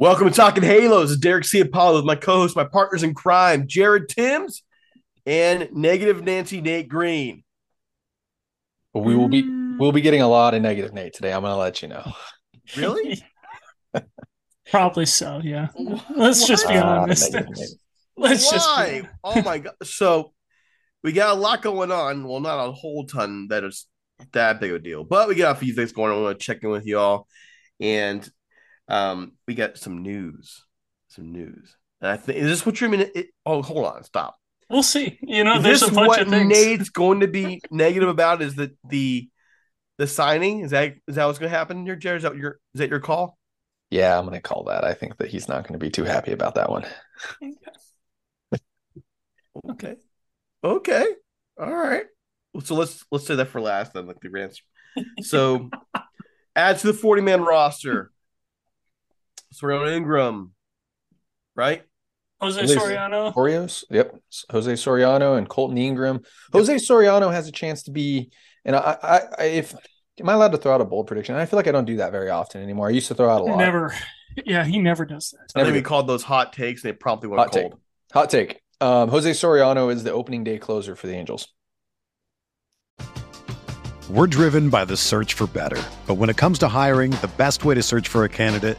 Welcome to Talking Halos. It's Derek C. Apollo with my co-host, my partners in crime, Jared Timms and Negative Nancy Nate Green. We will be mm. we'll be getting a lot of negative Nate today. I'm gonna let you know. Really? Probably so, yeah. Let's just be A honest. Let's just Why? oh my god. So we got a lot going on. Well, not a whole ton that is that big of a deal, but we got a few things going on. I want to check in with y'all. And um, we got some news. Some news. And I think is this what you're mean? It, oh, hold on, stop. we'll see. You know, Is there's this a bunch what of things. Nate's going to be negative about? Is that the the signing? Is that is that what's going to happen here, Jared? Is that your is that your call? Yeah, I'm gonna call that. I think that he's not gonna be too happy about that one. Okay, okay, all right. Well, So let's let's say that for last then, like the answer. So add to the forty man roster. Soriano Ingram, right? Jose Jose- Soriano. Oreos, yep. Jose Soriano and Kolton Ingram. Jose Soriano has a chance to be, and I, I, I if am I allowed to throw out a bold prediction? I feel like I don't do that very often anymore. I used to throw out a lot. Never. Yeah, he never does that. I think we called those hot takes. and They promptly went Hot cold. take. Hot take. Um, Jose Soriano is the opening day closer for the Angels. We're driven by the search for better. But when it comes to hiring, the best way to search for a candidate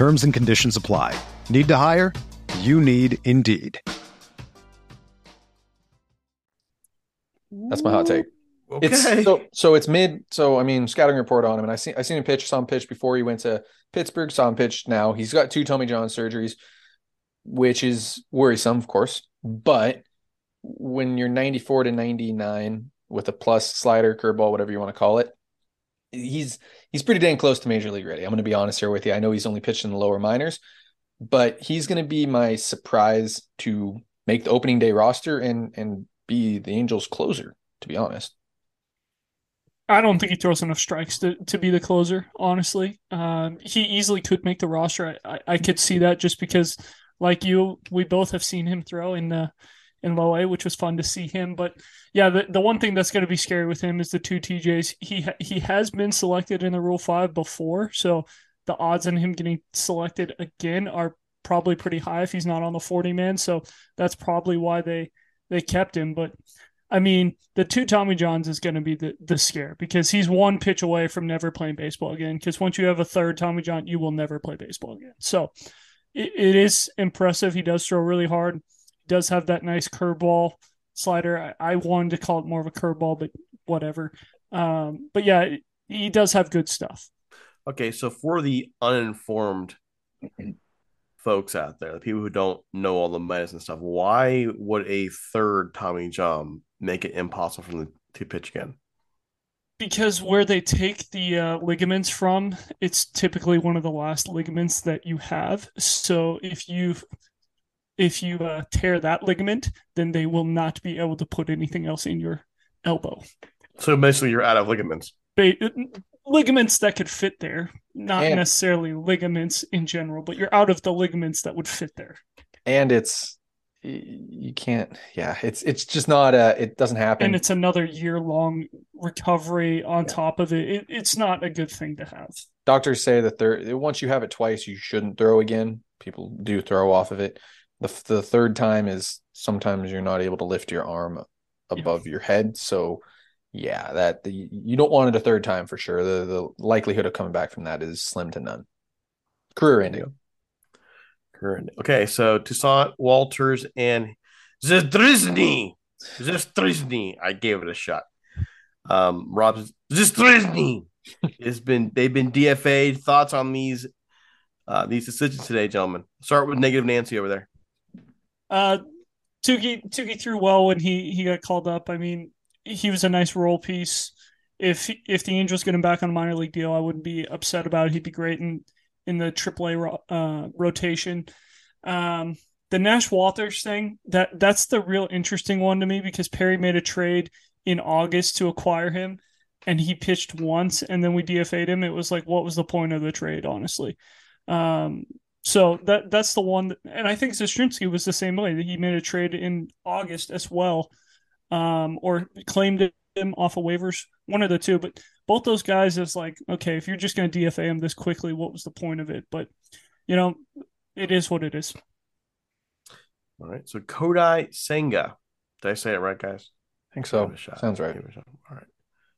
Terms and conditions apply. Need to hire? You need Indeed. That's my hot take. Okay. It's so so it's mid. So I mean, scouting report on him, and I seen I seen him pitch. Saw him pitch before he went to Pittsburgh. Saw him pitch now. He's got two Tommy John surgeries, which is worrisome, of course. But when you're 94 to 99 with a plus slider, curveball, whatever you want to call it, he's he's pretty dang close to major league ready. I'm going to be honest here with you. I know he's only pitched in the lower minors, but he's going to be my surprise to make the opening day roster and and be the Angels closer. To be honest. I don't think he throws enough strikes to, to be the closer, honestly. Um, he easily could make the roster. I, I, I could see that just because, like you, we both have seen him throw in the in low A, which was fun to see him. But yeah, the, the one thing that's going to be scary with him is the two TJs. He he has been selected in the Rule Five before, so the odds on him getting selected again are probably pretty high if he's not on the forty man. So that's probably why they they kept him. But I mean, the two Tommy Johns is going to be the, the scare because he's one pitch away from never playing baseball again. Because once you have a third Tommy John, you will never play baseball again. So it, it is impressive. He does throw really hard. Does have that nice curveball slider. I, I wanted to call it more of a curveball, but whatever. Um, but yeah, he does have good stuff. Okay, so for the uninformed folks out there, the people who don't know all the medicine stuff, why would a third Tommy John make it impossible for them to pitch again? Because where they take the uh, ligaments from, it's typically one of the last ligaments that you have. So if you if you uh, tear that ligament, then they will not be able to put anything else in your elbow. So basically, you're out of ligaments. Ba- ligaments that could fit there, not And- necessarily ligaments in general, but you're out of the ligaments that would fit there. and it's you can't. Yeah, it's it's just not. Uh, it doesn't happen. And it's another year long recovery on Yeah. top of it. it. It's not a good thing to have. doctors say that third once you have it twice you shouldn't throw again people do throw off of it the, the third time is sometimes you're not able to lift your arm above your head so yeah that the, you don't want it a third time for sure the the likelihood of coming back from that is slim to none career ending Current. Okay, so Toussaint Walters and Zastryzny. Zastryzny. I gave it a shot. Um, Rob Zastryzny has been they've been DFA'd. Thoughts on these uh these decisions today, gentlemen? Start with negative Nancy over there. Uh, Touki threw well when he he got called up. I mean, he was a nice role piece. If if the Angels get him back on a minor league deal, I wouldn't be upset about it. He'd be great in in the AAA ro- uh, rotation. Um, the Nash Walters thing that that's the real interesting one to me because Perry made a trade in August to acquire him, and he pitched once, and then we DFA'd him. It was like, what was the point of the trade, honestly? Um, so that that's the one, that, and I think Zastrinsky was the same way. That he made a trade in August as well, um, or claimed him off of waivers, one of the two. But both those guys is like, okay, if you're just going to DFA him this quickly, what was the point of it? But you know, it is what it is. All right. So Kodai Senga. Did I say it right, guys? i think so it a shot. sounds right Give it a shot. All right.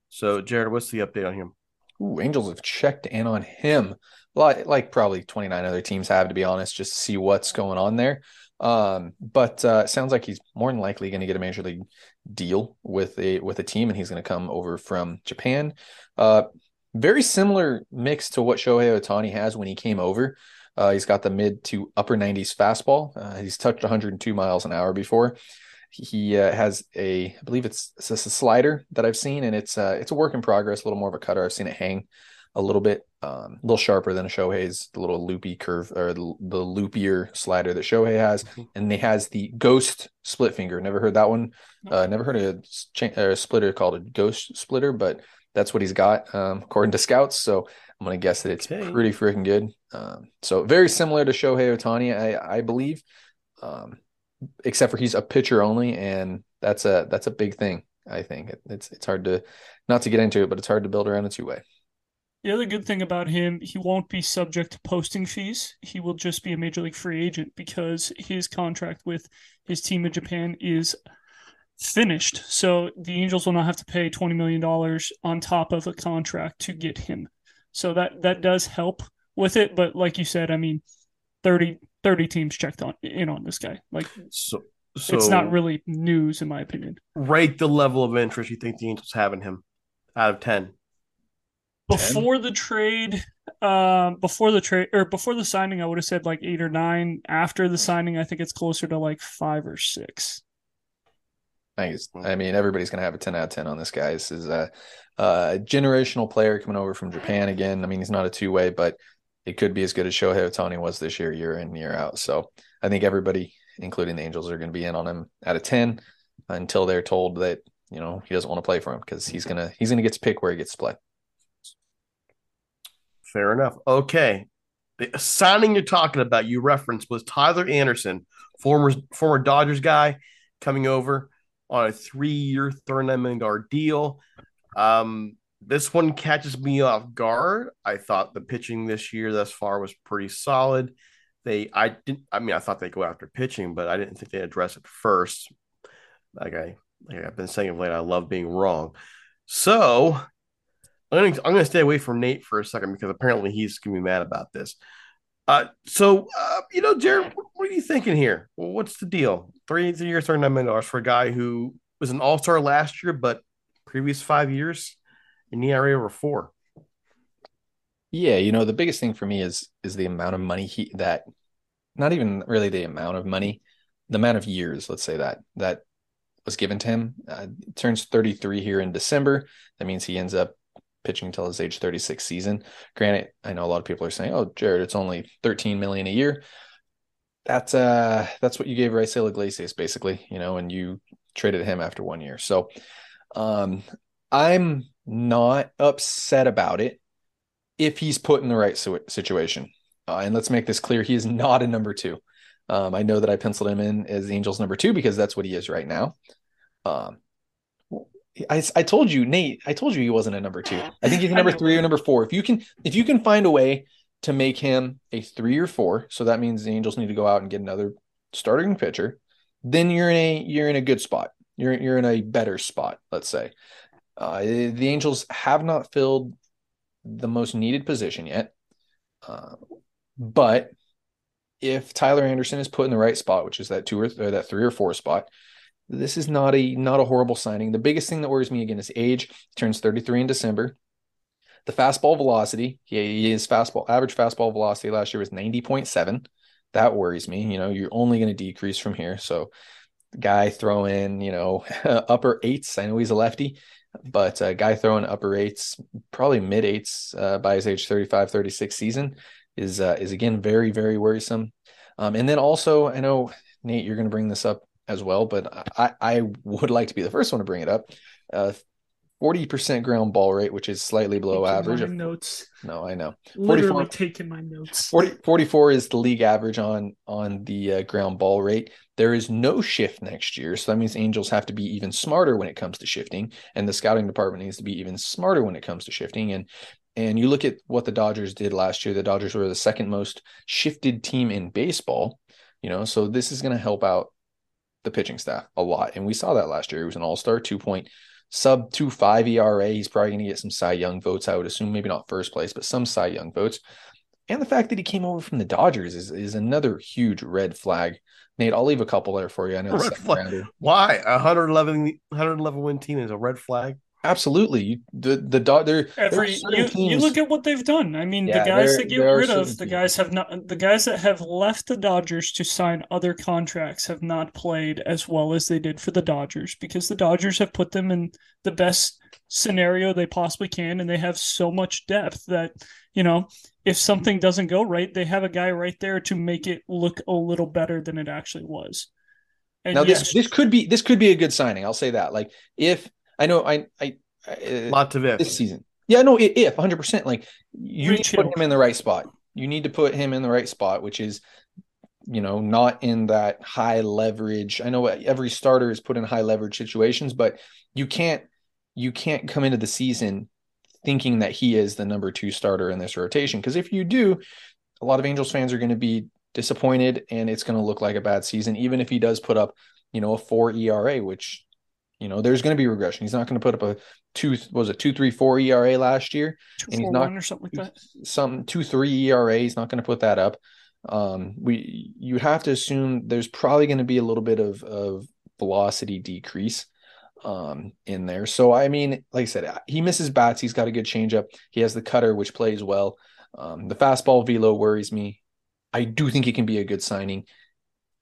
So Jared, what's the update on him? Ooh, Angels have checked in on him, like like probably 29 other teams have, to be honest, just to see what's going on there. Um, but uh, sounds like he's more than likely going to get a major league deal with a with a team, and he's going to come over from Japan. Uh, very similar mix to what Shohei Ohtani has when he came over. Uh, he's got the mid to upper 90s fastball. Uh, he's touched 102 miles an hour before. He uh, has a, I believe it's, it's a slider that I've seen, and it's uh, it's a work in progress. A little more of a cutter. I've seen it hang a little bit, um, a little sharper than a Shohei's, the little loopy curve or the, the loopier slider that Shohei has, and he has the ghost split finger. Never heard that one. Uh, never heard a, cha- a splitter called a ghost splitter, but that's what he's got um, according to scouts. So I'm gonna guess that it's Okay. pretty freaking good. Um, so very similar to Shohei Ohtani, I, I believe, um, except for he's a pitcher only, and that's a that's a big thing. I think It- it's it's hard to not to get into it, but it's hard to build around a two way. The other good thing about him, he won't be subject to posting fees. He will just be a major league free agent because his contract with his team in Japan is finished. So the Angels will not have to pay $20 million on top of a contract to get him. So that, that does help with it. But like you said, I mean, 30, 30 teams checked on in on this guy. Like So so it's not really news in my opinion. rate the level of interest you think the Angels have in him out of ten. before the trade um before the trade or before the signing i would have said like eight or nine after the signing i think it's closer to like five or six I I mean, everybody's gonna have a ten out of ten on this guy. This is a, a generational player coming over from Japan again. I mean, he's not a two way, but it could be as good as Shohei Ohtani was this year, year in year out. So I think everybody, including the Angels, are going to be in on him at a ten until they're told that you know he doesn't want to play for him because he's gonna he's gonna get to pick where he gets to play. Fair enough. Okay. The signing you're talking about, you referenced was Tyler Anderson, former former Dodgers guy, coming over on a three-year, $39 million deal. Um, this one catches me off guard. I thought the pitching this year thus far was pretty solid. They I didn't I mean I thought they'd go after pitching, but I didn't think they'd address it first. Like I, like I've been saying of late, I love being wrong. So I'm gonna, I'm gonna stay away from Nate for a second because apparently he's gonna be mad about this. Uh, so uh, you know, Jared, what, what are you thinking here? What's the deal? Three, three years, thirty nine million dollars for a guy who was an All Star last year, but previous five years, an ERA over four. Yeah, you know, the biggest thing for me is is the amount of money he that not even really the amount of money, the amount of years, let's say that that was given to him. Uh, turns 33 here in December. That means he ends up pitching until his age 36 season. Granted, I know a lot of people are saying, "Oh, Jared, it's only 13 million a year." That's uh that's what you gave Raisel Iglesias basically, you know, and you traded him after one year. So um I'm not upset about it if he's put in the right situation. Uh, and let's make this clear: he is not a number two. Um, I know that I penciled him in as Angels number two because that's what he is right now. Um, I, I told you, Nate. I told you he wasn't a number two. I think he's a number three or number four. If you can, if you can find a way to make him a three or four, so that means the Angels need to go out and get another starting pitcher. Then you're in a you're in a good spot. You're you're in a better spot. Let's say uh, the Angels have not filled the most needed position yet. Uh, but if Tyler Anderson is put in the right spot, which is that two or, or that three or four spot, this is not a not a horrible signing. The biggest thing that worries me again is age. He turns 33 in December. The fastball velocity, he, his fastball average fastball velocity last year was 90.7. That worries me. You know, you're only going to decrease from here. So, guy throw in, you know, upper eights. I know he's a lefty but a guy throwing upper eights, probably mid eights uh, by his age 35, 36 season is uh, is again very very worrisome. Um, and then also, I know Nate, you're going to bring this up as well, but I I would like to be the first one to bring it up. Uh, 40% ground ball rate, which is slightly below average. Of, notes. No, I know. Literally taking my notes. 40, 44 is the league average on on the uh, ground ball rate. There is no shift next year, so that means Angels have to be even smarter when it comes to shifting, and the scouting department needs to be even smarter when it comes to shifting. And and you look at what the Dodgers did last year. The Dodgers were the second most shifted team in baseball. You know, so this is going to help out the pitching staff a lot, and we saw that last year. It was an All Star, two point sub two five ERA. He's probably going to get some Cy Young votes. I would assume maybe not first place, but some Cy Young votes. And the fact that he came over from the Dodgers is, is another huge red flag. Nate, I'll leave a couple there for you. I know red flag. Why 111 111 win team is a red flag? Absolutely, the the dog. Every you, you look at what they've done. I mean, yeah, the guys that get rid of the guys have not the guys that have left the Dodgers to sign other contracts have not played as well as they did for the Dodgers because the Dodgers have put them in the best scenario they possibly can, and they have so much depth that you know if something doesn't go right, they have a guy right there to make it look a little better than it actually was. And now yes, this this could be this could be a good signing. I'll say that. Like if I know I I, I lots of if this season. Yeah, no, if 100. percent Like you need to put him in the right spot. You need to put him in the right spot, which is you know not in that high leverage. I know every starter is put in high leverage situations, but you can't you can't come into the season thinking that he is the number two starter in this rotation because if you do, a lot of Angels fans are going to be disappointed and it's going to look like a bad season, even if he does put up you know a four ERA, which you know, there's going to be regression. He's not going to put up a two was it two three four ERA last year, two, and he's not or something like that. Some two three ERA. He's not going to put that up. Um, we you have to assume there's probably going to be a little bit of of velocity decrease um in there. So I mean, like I said, he misses bats. He's got a good changeup. He has the cutter, which plays well. Um, the fastball velo worries me. I do think he can be a good signing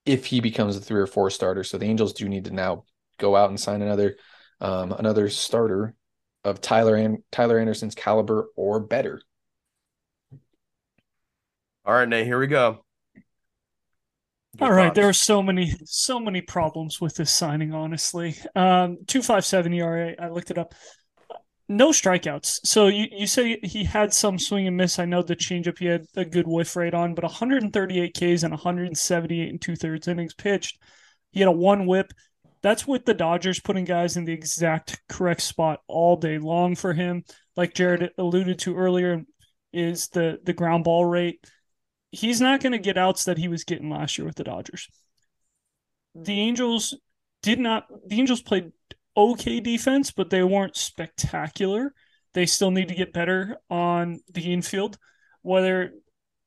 if he becomes a three or four starter. So the Angels do need to now go out and sign another um, another starter of Tyler and Tyler Anderson's caliber or better. All right, Nate, here we go. Your All right, thoughts. there are so many so many problems with this signing. Honestly, um, two five seven ERA. I looked it up. No strikeouts. So you, you say he had some swing and miss. I know the changeup he had a good whiff rate on, but 138 Ks and 178 and two thirds innings pitched. He had a one whip, that's with the Dodgers putting guys in the exact correct spot all day long for him. Like Jared alluded to earlier, is the the ground ball rate. He's not going to get outs that he was getting last year with the Dodgers. The Angels did not the Angels played okay defense, but they weren't spectacular. They still need to get better on the infield. Whether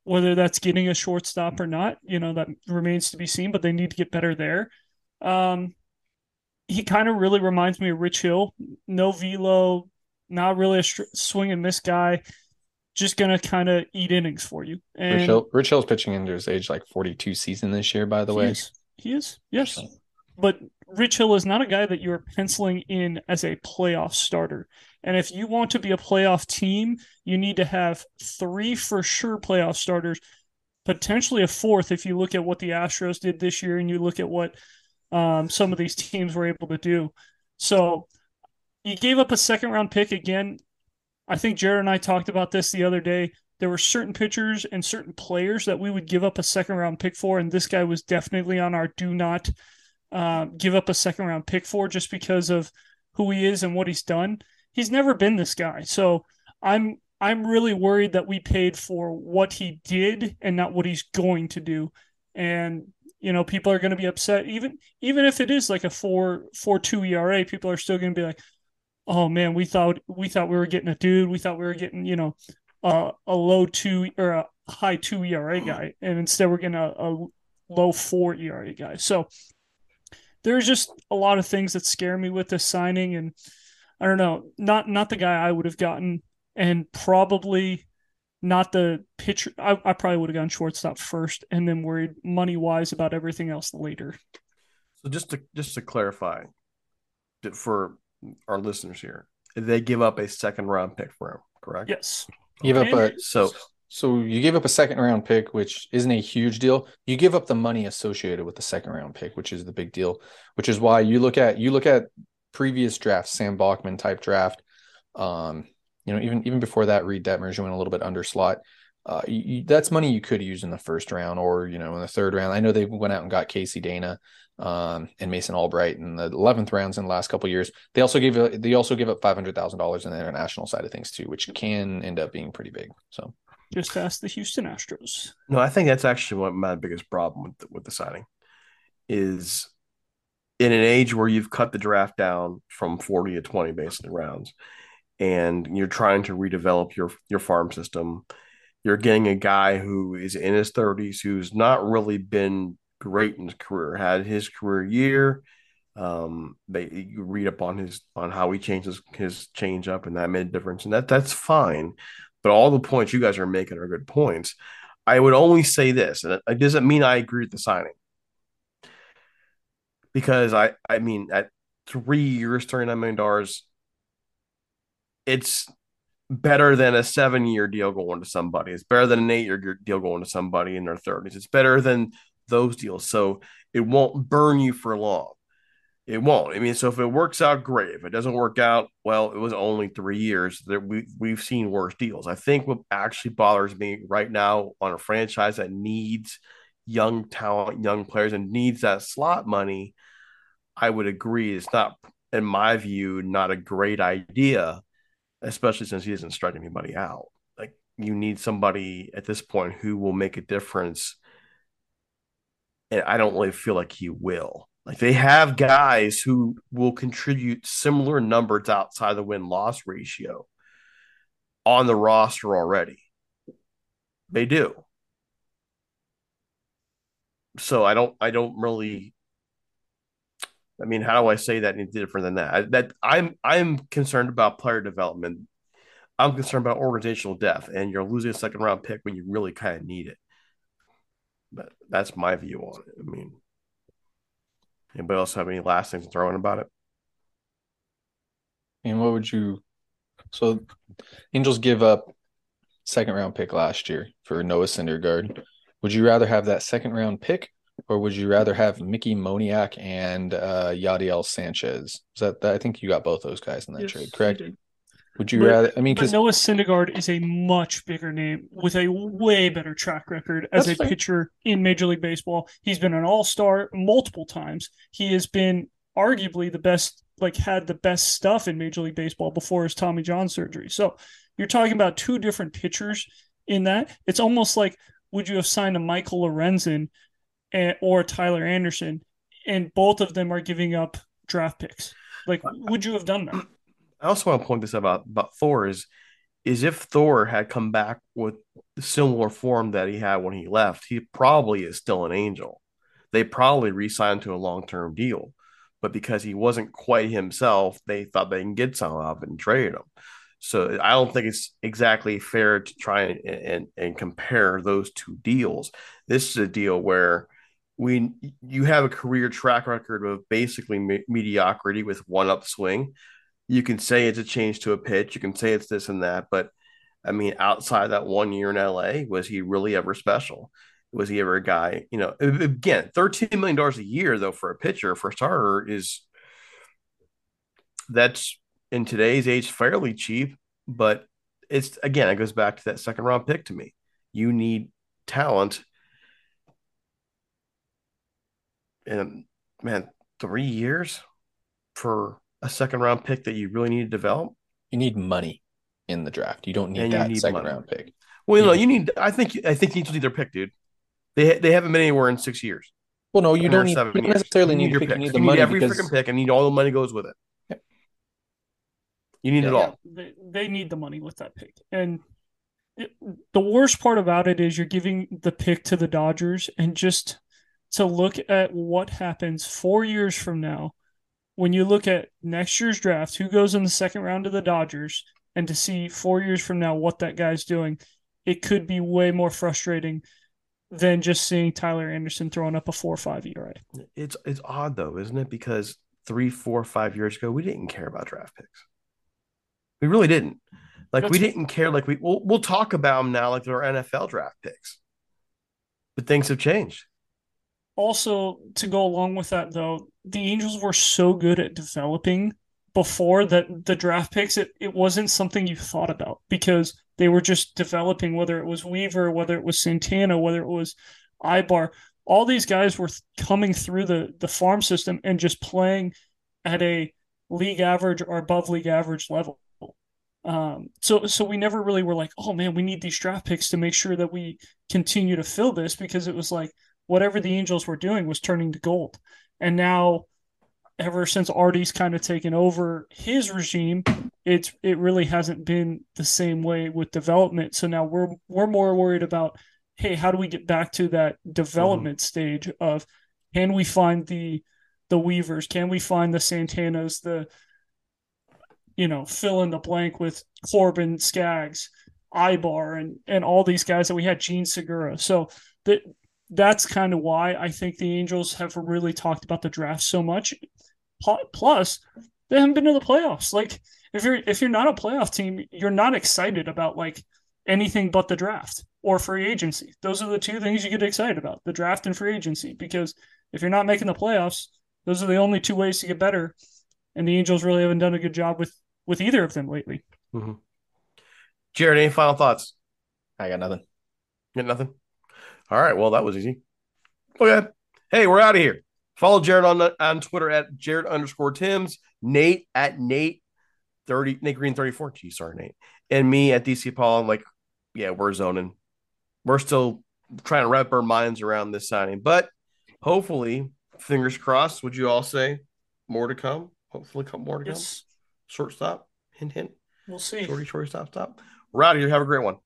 whether that's getting a shortstop or not, you know, that remains to be seen, but they need to get better there. Um, he kind of really reminds me of Rich Hill. No velo, not really a swing and miss guy. Just gonna kind of eat innings for you. And Rich, Hill, Rich Hill's pitching into his age like 42 season this year, by the he way. Is. He is, yes. But Rich Hill is not a guy that you are penciling in as a playoff starter. And if you want to be a playoff team, you need to have three for sure playoff starters, potentially a fourth if you look at what the Astros did this year and you look at what um, some of these teams were able to do. So you gave up a second round pick again. I think Jared and I talked about this the other day. There were certain pitchers and certain players that we would give up a second round pick for, and this guy was definitely on our do not uh, give up a second round pick for just because of who he is and what he's done. He's never been this guy, so I'm I'm really worried that we paid for what he did and not what he's going to do. And you know, people are going to be upset even even if it is like a four four two ERA. People are still going to be like, "Oh man, we thought we thought we were getting a dude. We thought we were getting you know uh, a low two or a high two ERA guy, and instead we're getting a, a low four ERA guy." So there's just a lot of things that scare me with this signing, and I don't know, not not the guy I would have gotten, and probably not the pitcher. I, I probably would have gone shortstop first, and then worried money wise about everything else later. So just to just to clarify, for our listeners here, they give up a second round pick for him, correct? Yes. Give up a so so you give up a second round pick, which isn't a huge deal. You give up the money associated with the second round pick, which is the big deal. Which is why you look at you look at previous drafts, Sam Bachman type draft. Um, you know, even even before that, Reid Detmers went a little bit under slot. Uh, you, that's money you could use in the first round or you know in the third round. I know they went out and got Casey Dana um, and Mason Albright in the eleventh rounds in the last couple years. They also gave they also give up five hundred thousand dollars in the international side of things too, which can end up being pretty big. So just ask the Houston Astros. No, I think that's actually what my biggest problem with the, with the signing is in an age where you've cut the draft down from 40 to 20 basically rounds and you're trying to redevelop your your farm system. You're getting a guy who is in his 30s who's not really been great in his career had his career year. Um they you read up on his on how he changes his change up and that made a difference and that that's fine. But all the points you guys are making are good points. I would only say this and it doesn't mean i agree with the signing. Because i i mean at three years 39 million dollars it's better than a seven year deal going to somebody. It's better than an eight year deal going to somebody in their 30s. It's better than those deals. So it won't burn you for long. It won't. I mean, so if it works out, great. If it doesn't work out, well, it was only three years. That we we've seen worse deals. I think what actually bothers me right now on a franchise that needs young talent, young players, and needs that slot money, I would agree. It's not, in my view, not a great idea especially since he doesn't strike anybody out. Like you need somebody at this point who will make a difference. And I don't really feel like he will. Like they have guys who will contribute similar numbers outside the win loss ratio on the roster already. They do. So I don't I don't really I mean, how do I say that any different than that? I, that I'm I'm concerned about player development. I'm concerned about organizational depth, and you're losing a second round pick when you really kind of need it. But that's my view on it. I mean, anybody else have any last things to throw in about it? And what would you? So, Angels give up second round pick last year for Noah Syndergaard. Would you rather have that second round pick or would you rather have Mickey Moniak and uh, Jadiel Sanchez? Is that, I think you got both those guys in that yes, trade, correct? Would you but, rather? I mean, because Noah Syndergaard is a much bigger name with a way better track record as a fair. pitcher in Major League Baseball. He's been an All Star multiple times. He has been arguably the best, like had the best stuff in Major League Baseball before his Tommy John surgery. So you're talking about two different pitchers in that. It's almost like would you have signed a Michael Lorenzen or Tyler Anderson and both of them are giving up draft picks. Like, would you have done that? I also want to point this out about about Thor is is if Thor had come back with the similar form that he had when he left, he probably is still an angel. They probably re-signed to a long-term deal, but because he wasn't quite himself, they thought they can get some of and trade him. So I don't think it's exactly fair to try and, and, and compare those two deals. This is a deal where we you have a career track record of basically me- mediocrity with one upswing. You can say it's a change to a pitch. You can say it's this and that, but I mean, outside that one year in LA, was he really ever special? Was he ever a guy? You know, again, thirteen million dollars a year though for a pitcher for a starter is that's in today's age fairly cheap, but it's again it goes back to that second round pick to me. You need talent and man, three years for a second round pick that you really need to develop. You need money in the draft. You don't need and that need second money. round pick. Well, you know, you need. I think. I think you need to their pick, dude. They they haven't been anywhere in six years. Well, no, you don't, need, you don't necessarily need, need your pick. You need the you money. Need every because... freaking pick, and need all the money goes with it. Yeah. You need yeah, it all. They, they need the money with that pick, and it, the worst part about it is you're giving the pick to the Dodgers, and just to look at what happens four years from now when you look at next year's draft, who goes in the second round of the Dodgers, and to see four years from now what that guy's doing, it could be way more frustrating than just seeing Tyler Anderson throwing up a four or five ERA. It's it's odd though, isn't it? Because three, four, five years ago, we didn't care about draft picks. We really didn't. Like That's we didn't care. Like we we'll, we'll talk about them now, like they're NFL draft picks. But things have changed also to go along with that though the angels were so good at developing before that the draft picks it, it wasn't something you thought about because they were just developing whether it was weaver whether it was santana whether it was Aybar. all these guys were coming through the the farm system and just playing at a league average or above league average level um, so so we never really were like oh man we need these draft picks to make sure that we continue to fill this because it was like whatever the Angels were doing was turning to gold. And now, ever since Arte's kind of taken over his regime, it's it really hasn't been the same way with development. So now we're we're more worried about, hey, how do we get back to that development mm-hmm. stage of can we find the the Weavers? Can we find the Santanas? The you know, fill in the blank with Corbin, Skaggs, Aybar, and and all these guys that we had, Jean Segura. So that that's kind of why I think the Angels have really talked about the draft so much. Plus, they haven't been to the playoffs. Like if you're if you're not a playoff team, you're not excited about like anything but the draft or free agency. Those are the two things you get excited about: the draft and free agency. Because if you're not making the playoffs, those are the only two ways to get better. And the Angels really haven't done a good job with with either of them lately. Mm-hmm. Jared, any final thoughts? I got nothing. Got nothing. All right. Well, that was easy. Okay. Hey, we're out of here. Follow Jared on on Twitter at Jared underscore Timms, Nate at Nate 30, Nate Green 34. Gee, sorry, Nate. And me at DC Paul. Like, yeah, we're zoning. We're still trying to wrap our minds around this signing, but hopefully, fingers crossed, would you all say more to come? Hopefully, come more to yes. come. Shortstop, hint, hint. We'll see. Shorty, shorty, stop, stop. We're out of here. Have a great one.